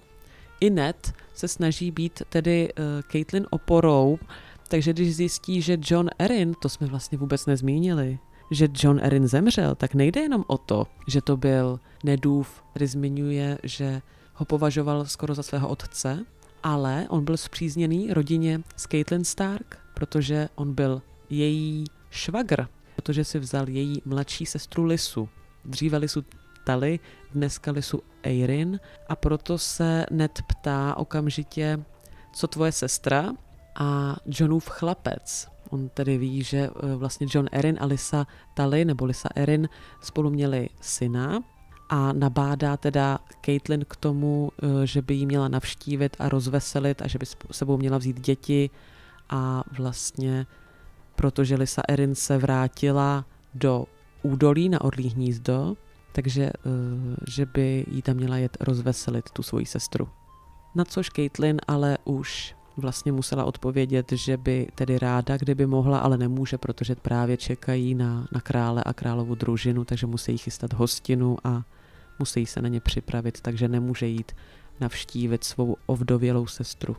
i Ned se snaží být tedy uh, Caitlyn oporou, takže když zjistí, že John Erin, to jsme vlastně vůbec nezmínili, že John Erin zemřel, tak nejde jenom o to, že to byl Nedův, který zmiňuje, že ho považoval skoro za svého otce, ale on byl zpřízněný rodině s Caitlyn Stark, protože on byl její švagr, protože si vzal její mladší sestru Lisu. Dříve Lisu Tali, dneska Lisu Eirin a proto se Ned ptá okamžitě, co tvoje sestra a Johnův chlapec. On tedy ví, že eh, vlastně John Erin a Lisa Tali nebo Lisa Erin spolu měli syna a nabádá teda Caitlyn k tomu, eh, že by jí měla navštívit a rozveselit a že by s sebou měla vzít děti a vlastně protože Lisa Erin se vrátila do údolí na Orlí hnízdo, takže eh, že by jí tam měla jet rozveselit tu svoji sestru. Na což Caitlyn ale už vlastně musela odpovědět, že by tedy ráda, kdyby mohla, ale nemůže, protože právě čekají na, na krále a královu družinu, takže musí chystat hostinu a musí se na ně připravit, takže nemůže jít navštívit svou ovdovělou sestru.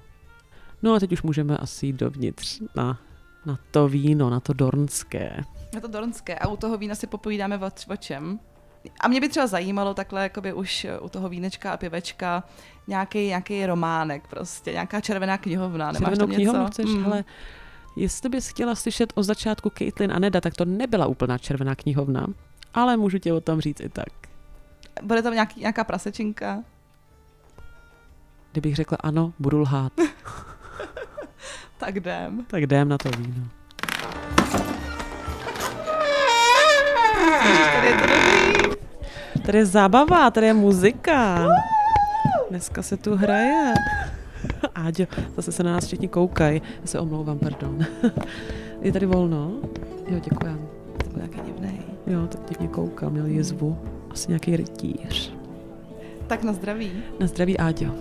No a teď už můžeme asi jít dovnitř na, na to víno, na to dornské. Na to dornské. A u toho vína si popovídáme o, o čem? A mě by třeba zajímalo takhle jakoby už u toho vínečka a pivečka nějaký, nějaký románek prostě, nějaká červená knihovna. Nemáš Červenou tam něco? knihovnu chceš, Mm. hele, jestli bys chtěla slyšet o začátku Caitlyn a Neda, tak to nebyla úplná červená knihovna, ale můžu tě o tom říct i tak. Bude tam nějaký, nějaká prasečinka? Kdybych řekla ano, budu lhát. *laughs* Tak jdem. Tak jdem na to víno. Tady je to dobrý. Tady je zábava, tady je muzika. Dneska se tu hraje. Áďo, zase se na nás všichni koukají. Já se omlouvám, pardon. Je tady volno? Jo, děkujem. To byl nějaký divnej. Jo, tak divně koukal, měl jizvu. Asi nějaký rytíř. Tak na zdraví. Na zdraví, Áďo.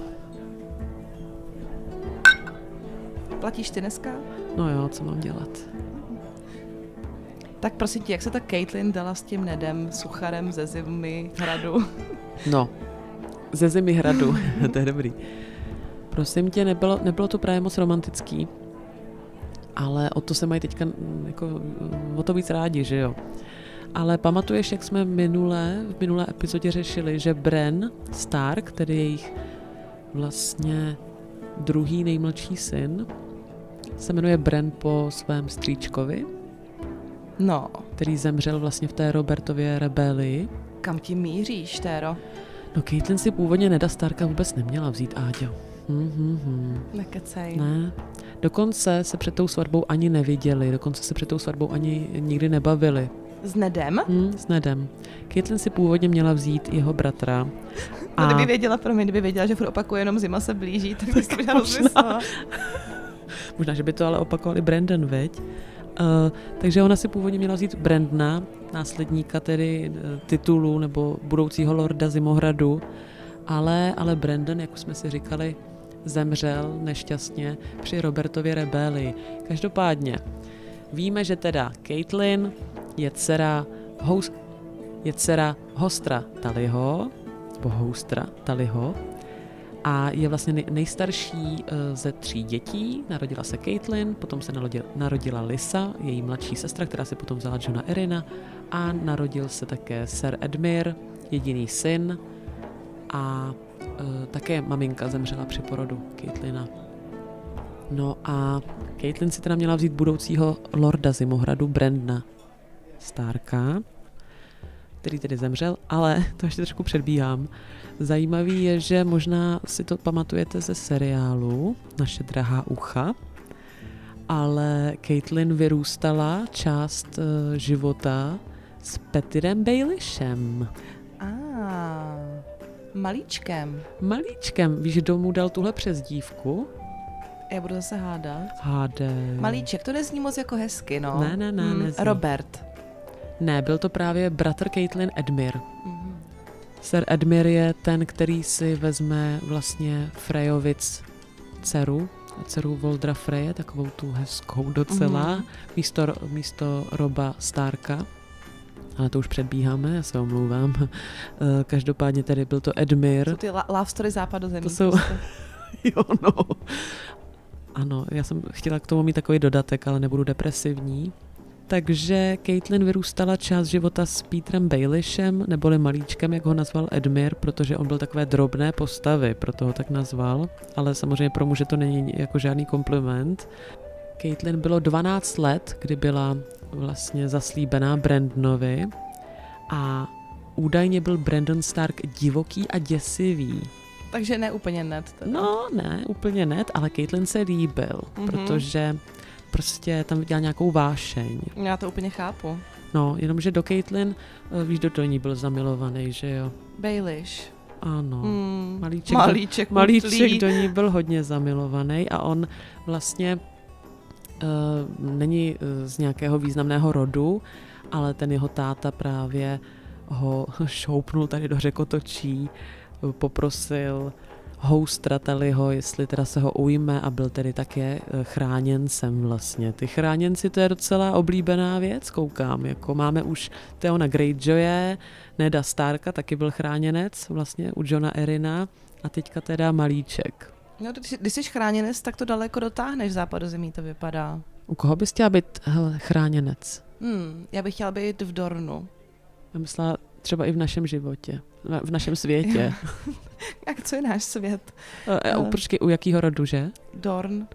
Platíš ty dneska? No jo, co mám dělat? Tak prosím tě, jak se ta Caitlyn dala s tím Nedem, sucharem ze zimy hradu? No, ze zimy hradu, *laughs* to je dobrý. Prosím tě, nebylo, nebylo to právě moc romantický, ale o to se mají teďka jako, o to víc rádi, že jo. Ale pamatuješ, jak jsme minule, v minulé epizodě řešili, že Bren Stark, tedy jejich vlastně druhý nejmladší syn, se jmenuje Bren po svém strýčkovi, No, který zemřel vlastně v té Robertově rebelii. kam ti míříš, Téro? No Caitlyn si původně Neda Starka vůbec neměla vzít, Áďo. Hm, hm, hm. Nekecej. Ne. Dokonce se před tou svatbou ani neviděli, dokonce se před tou svatbou ani nikdy nebavili. S Nedem? Hm, s Nedem. Caitlyn si původně měla vzít jeho bratra. No, kdyby věděla, promiň, kdyby věděla, že furt opakuje, jenom zima se blíží, tak by se možná možná. *laughs* Možná, že by to ale opakovali Brandon, veď? Uh, takže ona si původně měla vzít Brandna, následníka tedy uh, titulu nebo budoucího lorda Zimohradu, ale, ale Brandon, jak jsme si říkali, zemřel nešťastně při Robertově rebelii. Každopádně víme, že teda Caitlyn je dcera, hous, je dcera Hostra Taliho, nebo Houstra Taliho, a je vlastně nej- nejstarší eh, ze tří dětí. Narodila se Caitlyn, potom se narodila, narodila Lisa, její mladší sestra, která si potom vzala Johna Erina a narodil se také Sir Edmir, jediný syn a e, také maminka zemřela při porodu Caitlina. No a Caitlin si teda měla vzít budoucího lorda Zimohradu Brandna Starka, který tedy zemřel, ale *laughs* to ještě trošku předbíhám. Zajímavý je, že možná si to pamatujete ze seriálu Naše drahá ucha, ale Caitlin vyrůstala část uh, života s Petirem Bailishem. A malíčkem. Malíčkem. Víš, kdo mu dal tuhle přezdívku? Já budu zase hádat. Hádej. Malíček, to nezní moc jako hezky, no. Ne, ne, ne, Hmm, nezní. Robert. Ne, byl to právě bratr Caitlin Edmir. Mhm. Sir Edmir je ten, který si vezme vlastně Frejovic dceru, dceru Voldra Freje, takovou tu hezkou docela, Mhm. místo, místo Roba Starka. Ale to už předbíháme, já se omlouvám. *laughs* Eh, Každopádně tedy byl to Edmir. Jsou ty la- love story západozemí. To jsou- prostě. *laughs* jo, no. Ano, já jsem chtěla k tomu mít takový dodatek, ale nebudu depresivní. Takže Caitlin vyrůstala část života s Petrem Bailishem, neboli malíčkem, jak ho nazval Edmir, protože on byl takové drobné postavy, proto ho tak nazval, ale samozřejmě pro muže to není jako žádný kompliment. Caitlin bylo 12 let, kdy byla vlastně zaslíbená Brandonovi a údajně byl Brandon Stark divoký a děsivý. Takže ne úplně net. Teda. No, ne, úplně ne, ale Caitlin se líbil, Mhm. protože prostě tam viděla nějakou vášeň. Já to úplně chápu. No, jenomže do Caitlin, eh, víš, kdo do ní byl zamilovaný, že jo? Baelish. Ano. Hmm. Malíček, Malíček, do, malíček do ní byl hodně zamilovaný a on vlastně uh, není eh, z nějakého významného rodu, ale ten jeho táta právě ho *laughs* šoupnul tady do řekotočí, poprosil houstra Taliho, jestli teda se ho ujme a byl tedy také eh, chráněncem vlastně. Ty chráněnci to je docela oblíbená věc, koukám, jako máme už Theona Greyjoye, Neda Starka, taky byl chráněnec vlastně u Johna Erina a teďka teda malíček. No, když, když jsi chráněnec, tak to daleko dotáhneš v západozemí, to vypadá. U koho bys chtěla být hele, chráněnec? Hmm, já bych chtěla být v Dornu. Já myslela třeba i v našem životě, v našem světě. *laughs* Jak co je náš svět? a, a, počkej, u jakého rodu, že? Dorn.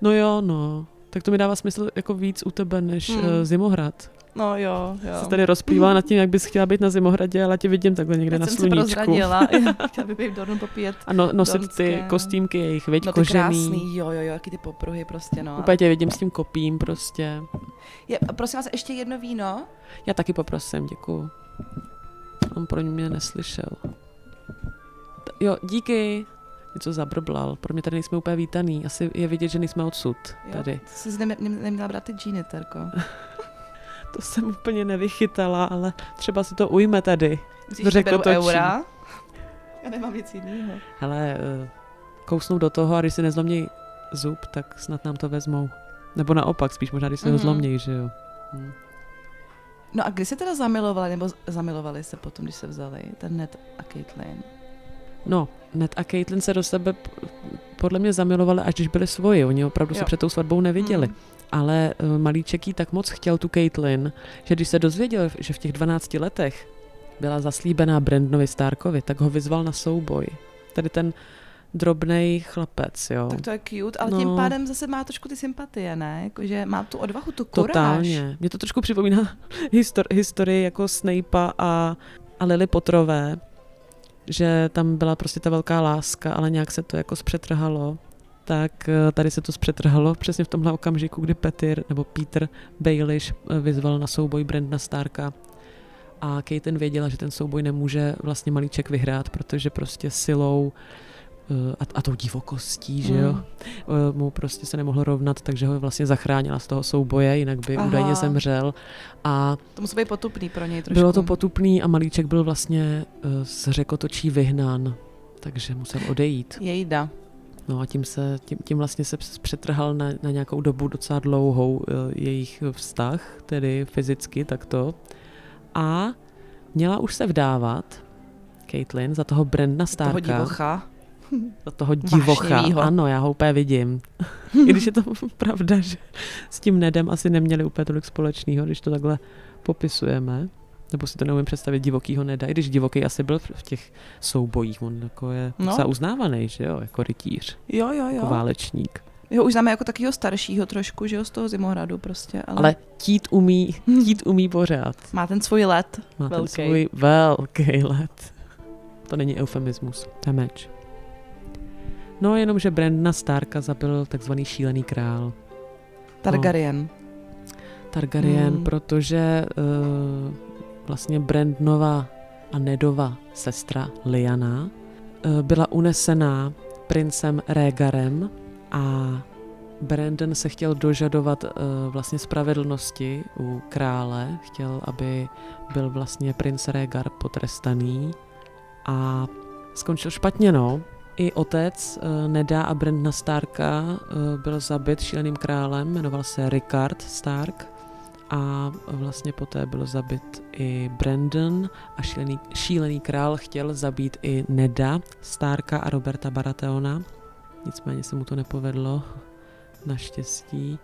No jo, no. Tak to mi dává smysl jako víc u tebe než Hmm. hmm. Zimohrad. No jo, jo. Jsi tady rozplývala nad tím, jak bys chtěla být na Zimohradě, ale tě vidím takhle někde Teď na jsem se sluníčku. prozradila. *laughs* Chtěla bych být v Dornu popíjet. A no, nosit ty Dornské. kostýmky jejich, veď, No ty kožený. krásný, jo, jo, jo, jaký ty popruhy prostě, no. Úplně tě vidím s tím kopím prostě. Je, prosím vás, ještě jedno víno. Já taky poprosím, děkuju. On pro mě neslyšel. T- Jo, díky. Něco zabrblal. Pro mě tady nejsme úplně vítaný. Asi je vidět, že nejsme odsud Jo, tady. Jsi nem, nem, neměla brát ty džíny, Terko. *laughs* To jsem úplně nevychytala, ale třeba si to ujme tady. Myslíš, v že řekotočí. eura? *laughs* Já nemám nic jiného. Hele, eh, kousnou do toho a když si nezlomí zub, tak snad nám to vezmou. Nebo naopak, spíš možná, když si ho Mhm. zlomněj, že jo. Hm. No a kdy se teda zamilovali, nebo zamilovali se potom, když se vzali, ten Ned a Caitlyn? No, Ned a Caitlin se do sebe podle mě zamilovali, až když byli svoji. Oni opravdu se Jo. před tou svatbou neviděli. Mm. Ale uh, malíček jí tak moc chtěl tu Caitlin, že když se dozvěděl, že v těch 12 letech byla zaslíbená Brandonovi Starkovi, tak ho vyzval na souboj. Tady ten drobný chlapec, jo. Tak to je cute, ale No. tím pádem zase má trošku ty sympatie, ne? Jakože má tu odvahu, tu kuráž. Totálně. Mě to trošku připomíná *laughs* histor- historii jako Snape'a a, a Lily Potterové, že tam byla prostě ta velká láska, ale nějak se to jako zpřetrhalo. Tak eh, tady se to zpřetrhalo přesně v tomhle okamžiku, kdy Petir nebo Peter Baelish eh, vyzval na souboj Brandna Starka a Caitlin věděla, že ten souboj nemůže vlastně malíček vyhrát, protože prostě silou a, a tou divokostí, že jo, Mm. eh, mu prostě se nemohlo rovnat, takže ho vlastně zachránila z toho souboje, jinak by Aha. údajně zemřel. A To musí být potupný pro něj trošku. bylo to potupný a malíček byl vlastně eh, z řekotočí vyhnán, takže musel odejít. Jejda. No a tím, se, tím, tím vlastně se přetrhal na, na nějakou dobu docela dlouhou eh, jejich vztah, tedy fyzicky takto. A měla už se vdávat Caitlin za toho Brandna Starka. Toho divocha. Za toho divocha. Vášnivýho. Ano, já ho úplně vidím. *laughs* I když je to *laughs* pravda, že s tím Nedem asi neměli úplně tolik společného, když to takhle popisujeme. Nebo si to neumím představit divokýho Neda, i když divoký asi byl v těch soubojích, on jako je No. docela uznávaný, že jo, jako rytíř, Jo, jo, jako jo. válečník. Jo, už známe jako takového staršího trošku, že jo, z toho Zimohradu prostě. Ale, Ale tít umí, tít umí pořád. má ten svůj let. Má ten Velký. svůj velký let. To není eufemismus, to je meč. No, jenomže Brandona Starka zabil takzvaný šílený král. Targaryen. Targaryen, Hmm. protože uh, vlastně Brandnova a Nedova sestra Lyanna uh, byla unesená princem Rhaegarem a Brandon se chtěl dožadovat uh, vlastně spravedlnosti u krále, chtěl, aby byl vlastně princ Rhaegar potrestaný a skončil špatně, no. I otec uh, Neda a Brandona Starka uh, byl zabit šíleným králem, jmenoval se Rickard Stark a vlastně poté byl zabit i Brandon a šílený, šílený král chtěl zabít i Neda Starka a Roberta Baratheona. Nicméně se mu to nepovedlo, naštěstí.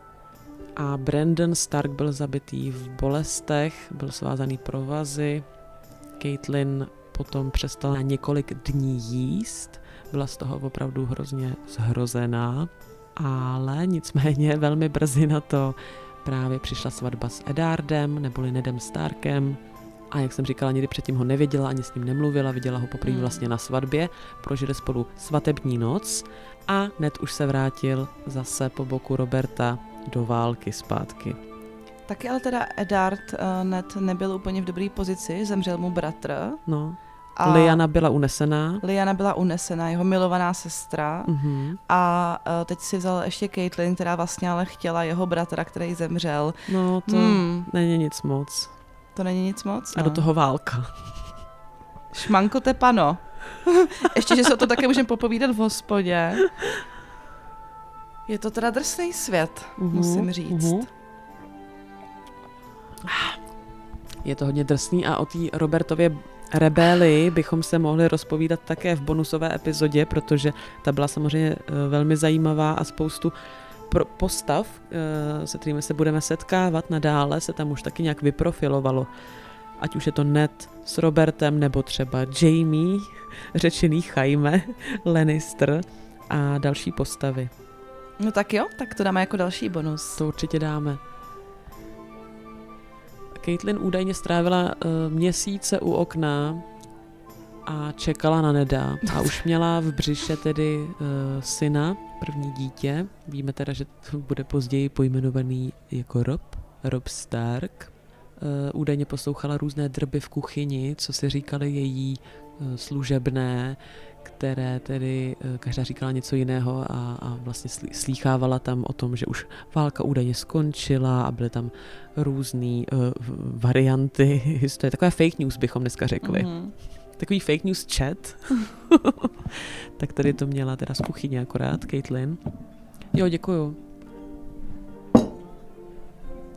A Brandon Stark byl zabitý v bolestech, byl svázaný provazy. Caitlyn potom přestala na několik dní jíst, byla z toho opravdu hrozně zhrozená, ale nicméně *laughs* velmi brzy na to právě přišla svatba s Edardem, neboli Nedem Starkem. A jak jsem říkala, nikdy předtím ho nevěděla, ani s ním nemluvila, viděla ho poprvé Hmm. vlastně na svatbě, prožili spolu svatební noc a Ned už se vrátil zase po boku Roberta do války zpátky. Taky ale teda Eddard uh, Ned nebyl úplně v dobré pozici, zemřel mu bratr. No. A Liana byla unesená. Liana byla unesena, jeho milovaná sestra. Mhm. A uh, teď si vzal ještě Caitlyn, která vlastně ale chtěla jeho bratra, který zemřel. No, to Hmm, není nic moc. to není nic moc. A No. do toho válka. Šmanko tepano. *laughs* ještě, že se o to také můžeme popovídat v hospodě. Je to teda drsný svět, Mhm, musím říct. mhm. Je to hodně drsný a o té Robertově rebeli bychom se mohli rozpovídat také v bonusové epizodě, protože ta byla samozřejmě eh, velmi zajímavá a spoustu postav, eh, se kterými se budeme setkávat nadále, se tam už taky nějak vyprofilovalo. Ať už je to Ned s Robertem, nebo třeba Jamie, *laughs* řečený Jaime, *laughs* Lannister a další postavy. No tak jo, tak to dáme jako další bonus. To určitě dáme. Caitlin údajně strávila uh, měsíce u okna a čekala na Neda a už měla v břiše tedy uh, syna, první dítě. Víme teda, že bude později pojmenovaný jako Rob, Rob Stark. Uh, údajně poslouchala různé drby v kuchyni, co si říkali její uh, služebné, které tedy uh, každá říkala něco jiného a, a vlastně slý, slýchávala tam o tom, že už válka údajně skončila a byly tam různé uh, varianty *laughs* historie. Takové fake news bychom dneska řekli. Mm. Mhm. Takový fake news chat. *laughs* tak tady to měla teda z kuchyně akorát, Caitlin. Jo, děkuju.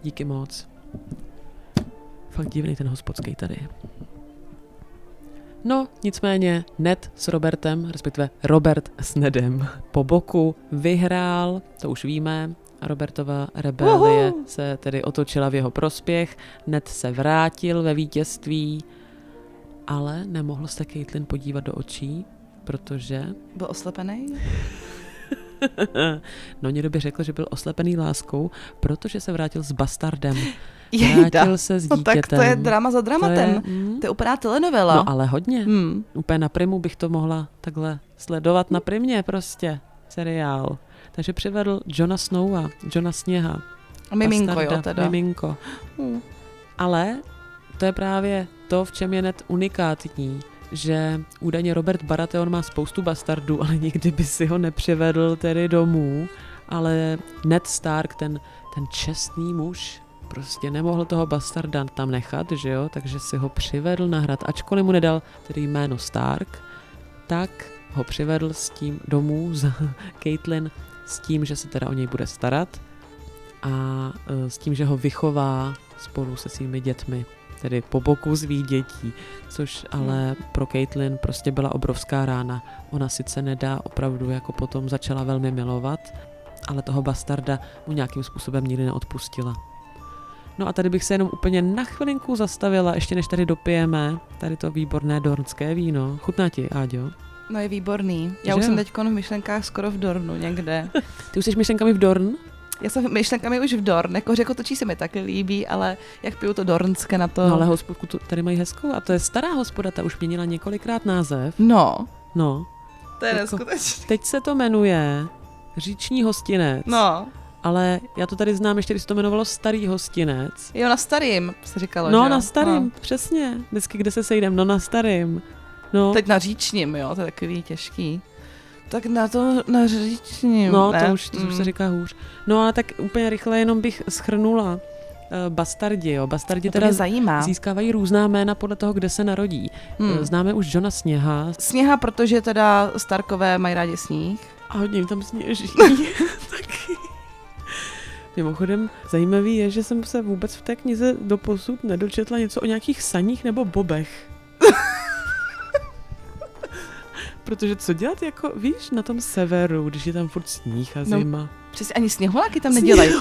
Díky moc. Fakt divný ten hospodský tady. No, nicméně Ned s Robertem, respektive Robert s Nedem po boku vyhrál, to už víme, a Robertova rebelie Uhu. se tedy otočila v jeho prospěch. Ned se vrátil ve vítězství, ale nemohl se Caitlin podívat do očí, protože... Byl oslepený? *laughs* no někdo by řekl, že byl oslepený láskou, protože se vrátil s bastardem. *gasps* Jejda. Vrátil se s No dítětem. tak to je drama za dramatem. To je, mm, To je úplná telenovela. No ale hodně. Hmm. Úplně na primu bych to mohla takhle sledovat na primě prostě. Seriál. Takže přivedl Johna Snowa, Johna Sněha. A miminko, bastarda, jo, teda. Miminko. Hmm. Ale to je právě to, v čem je net unikátní, že údajně Robert Baratheon má spoustu bastardů, ale nikdy by si ho nepřivedl tedy domů, ale Ned Stark, ten, ten čestný muž, prostě nemohl toho bastarda tam nechat, že jo, takže si ho přivedl na hrad, ačkoliv mu nedal tedy jméno Stark, tak ho přivedl s tím domů za *laughs* Caitlyn s tím, že se teda o něj bude starat a e, s tím, že ho vychová spolu se svými dětmi, tedy po boku svých dětí, což ale pro Caitlyn prostě byla obrovská rána. Ona sice nedá, opravdu jako potom začala velmi milovat, ale toho bastarda mu nějakým způsobem nikdy neodpustila. No a tady bych se jenom úplně na chvilinku zastavila, ještě než tady dopijeme tady to výborné dornské víno. Chutná ti, Áďo? No je výborný. Já Že už jsem teď v myšlenkách skoro v Dornu někde. *laughs* Ty už jsi myšlenkami v Dorn? Já jsem myšlenkami už v Dorn, jako řekl točí se mi taky líbí, ale jak piju to Dornské na to. No ale hospodku tu- tady mají hezkou a to je stará hospoda, ta už měnila několikrát název. No, No, to je Jako- neskutečné. teď se to jmenuje Říční hostinec. No, Ale já to tady znám ještě, když se to jmenovalo Starý hostinec. jo, na starým se říkalo, No, že? na starým, No. přesně. Vždycky, kde se sejdem, no na starým. No, Teď na říčním, jo, to je takový těžký. Tak na to, na říčním, no ne? to, už, to už se Mm. říká hůř. No ale tak úplně rychle jenom bych schrnula. Uh, bastardi, jo. Bastardi to teda zajímá. získávají různá jména podle toho, kde se narodí. Hmm. Hmm. Známe už Johna Sněha Sněha, protože teda Starkové mají rádi sníh. a hodně jim tam sněží. *laughs* *laughs* Taky. Mimochodem, zajímavý je, že jsem se vůbec v té knize doposud nedočetla něco o nějakých saních nebo bobech. *laughs* Protože co dělat, jako víš, na tom severu, když je tam furt sníh a No, zima. Přesně ani sněhuláky tam nedělají.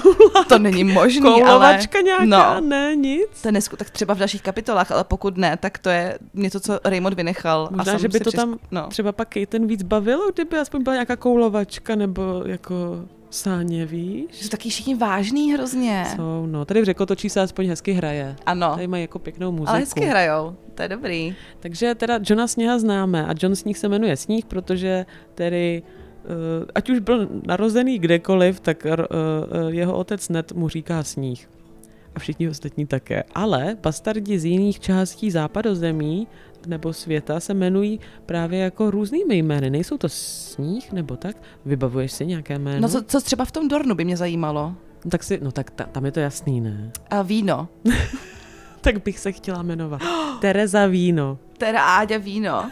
To není možný, ale... Koulovačka nějaká, No. ne, nic. To nesku, tak třeba v dalších kapitolách, ale pokud ne, tak to je něco, co Raymond vynechal. Možná, a že by to přes... tam No. třeba pak Kejten víc bavilo, kdyby aspoň byla nějaká koulovačka nebo jako sáně, víš? Jsou taky všichni vážný hrozně. Jsou, no. Tady v Řekotočí se aspoň hezky hraje. Ano, Tady mají jako pěknou muziku. ale hezky hrajou, to je dobrý. Takže teda Johna Sněha známe a John Sníh se jmenuje Sníh, protože tedy ať už byl narozený kdekoliv, tak uh, uh, jeho otec Ned mu říká Sníh. A všichni ostatní také. Ale bastardi z jiných částí západozemí nebo světa se jmenují právě jako různými jmény. Nejsou to Sníh nebo tak? Vybavuješ si nějaké jméno? No co, co třeba v tom Dornu by mě zajímalo? Tak si, no tak ta, tam je to jasný, ne? A víno. *laughs* Tak bych se chtěla jmenovat. *gasps* Tereza Víno. Teda Áďa víno.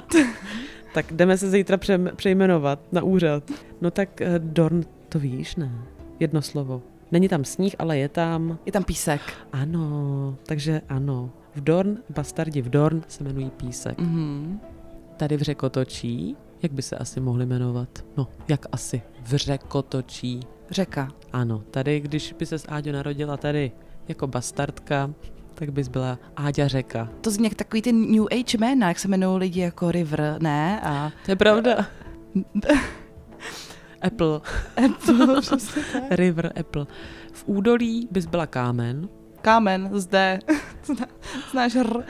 *laughs* Tak jdeme se zítra pře- přejmenovat na úřad. No tak eh, Dorn, to víš, ne? Jedno slovo. Není tam sníh, ale je tam... Je tam písek. Ano, takže ano. V Dorn, bastardi v Dorn se jmenují písek. Mhm. Tady v Řekotočí, jak by se asi mohli jmenovat? No, jak asi? V Řekotočí. Řeka. Ano, tady, když by se s Áďo narodila tady jako bastardka, tak bys byla Áďa Řeka. To zní jak takový ty New Age jména, jak se jmenují lidi jako River, ne? A To je pravda. *laughs* Apple. Apple, *laughs* přesně tak. River Apple. V údolí bys byla kámen. Kámen, zde. *laughs* Znáš R.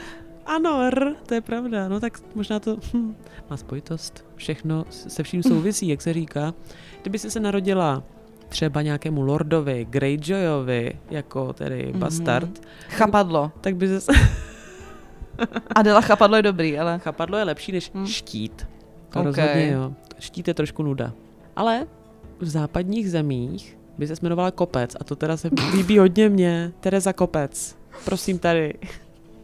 Ano, R, to je pravda. No tak možná to hm, má spojitost. Všechno se vším souvisí, jak se říká. Kdyby jsi se narodila třeba nějakému lordovi, Greyjoyovi, jako tedy Mhm. bastard, Chapadlo. tak by se... *laughs* Adela Chapadlo je dobrý, ale... Chapadlo je lepší než Hm. štít. To Ok. rozhodně jo. Štít je trošku nuda. Ale v západních zemích by se jmenovala Kopec a to teda se *laughs* líbí hodně mě. Tereza Kopec. Prosím tady.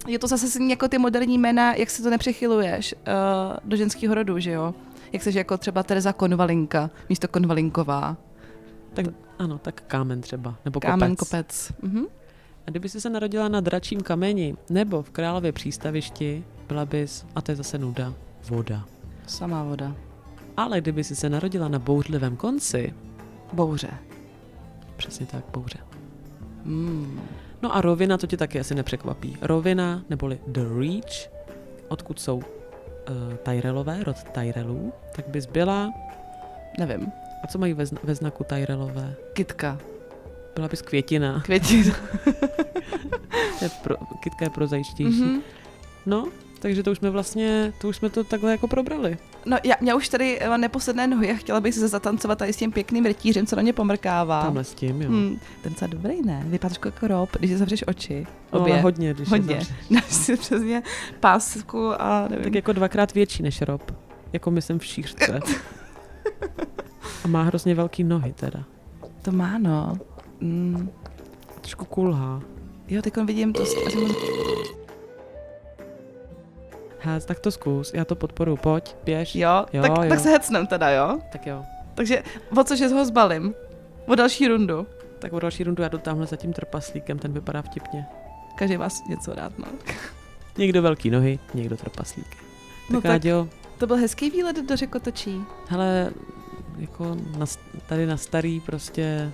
Je to zase jako ty moderní jména, jak si to nepřechyluješ uh, do ženského rodu, že jo? Jak seš jako třeba Tereza Konvalinka místo Konvalinková. Tak ano, tak kámen třeba. Nebo Kámen kopec. kopec. Mhm. A kdyby jsi se narodila na dračím kameni nebo v králově přístavišti, byla bys, a to je zase nuda, voda. Samá voda. Ale kdyby jsi se narodila na bouřlivém konci, Bouře. přesně tak, bouře. Mm. No a rovina, to tě taky asi nepřekvapí. Rovina, neboli The Reach, odkud jsou uh, Tyrellové, rod Tyrellů, tak bys byla, Nevím. A co mají ve, zna- ve znaku Tyrellové? Kitka. Byla bys květina, Květin. *laughs* je pro, kytka je prozajištější. Mhm. No, takže to už jsme vlastně, to už jsme to takhle jako probrali. No, já, já už tady mám neposedné nohy a chtěla bych se zatancovat tady s tím pěkným rytířem, co na mě pomrkává. Tamhle s tím, jo. Hmm, ten je dobrý, ne? Vypadá trošku jako rob, když zavřeš oči. No, Obě. ale hodně, když je Hodně. zavřeš. *laughs* Dáš si přesně pásku a nevím. Tak jako dvakrát větší než rob. Jako myslím v šířce. *laughs* A má hrozně velký nohy teda. To má, no. Mm. Trošku kulhá. Jo, teď vidím to. Hez, tak to zkus, já to podporu, pojď, běž. Jo, Jo, tak, jo. tak se hecnem teda, jo? Tak jo. Takže o což ho zbalím? O další rundu. Tak o další rundu já jdu tamhle za tím trpaslíkem, ten vypadá vtipně. Každý vás něco rád, no. Někdo velký nohy, někdo trpaslíky. No Tak, tak- tak jo, To byl hezký výlet do Řekotočí. hele, jako na, tady na starý prostě,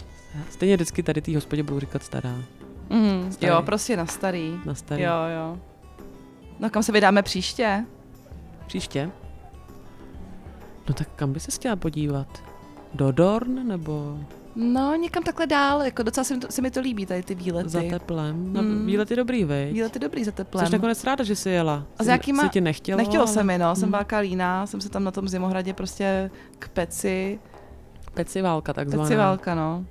stejně vždycky tady té hospodě budu říkat stará. Mm, Starý. jo, prostě na starý. Na starý. Jo, jo. No kam se vydáme příště? Příště? No tak kam by se chtěla podívat? Do Dorn nebo No, někam takhle dál, jako docela se mi to, se mi to líbí, tady ty výlety. za teplem? No, Mm. Výlet je dobrý, vej? Výlet je dobrý za teplem. Jsi nakonec ráda, že jsi jela. A s Jsi- jakýma... Si ti nechtělo, Nechtělo ale... se mi, no. Jsem Hmm. byla líná, jsem se tam na tom zimohradě prostě k peci. Peciválka takzvaná. Peciválka, no.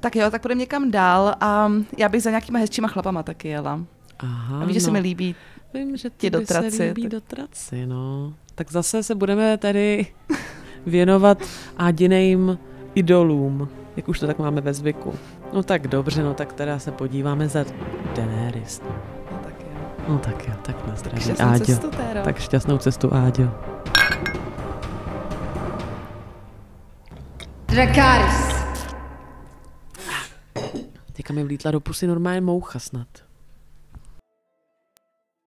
Tak jo, tak půjdeme někam dál a já bych za nějakýma hezčíma chlapama taky jela. Aha, A víš, že se no. mi líbí Vím, že ti ti by se líbí tak- dotraci, no. Tak zase se budeme tady *laughs* věnovat Ádinejím idolům, jak už to tak máme ve zvyku. No tak dobře, no tak teda se podíváme za Daenerys. No tak jo. No tak jo, tak na zdraví, Šťastnou Áďo. cestu, Téro. Tak šťastnou cestu, Áďo. Dracarys. Teďka mi vlítla do pusy normálně moucha snad.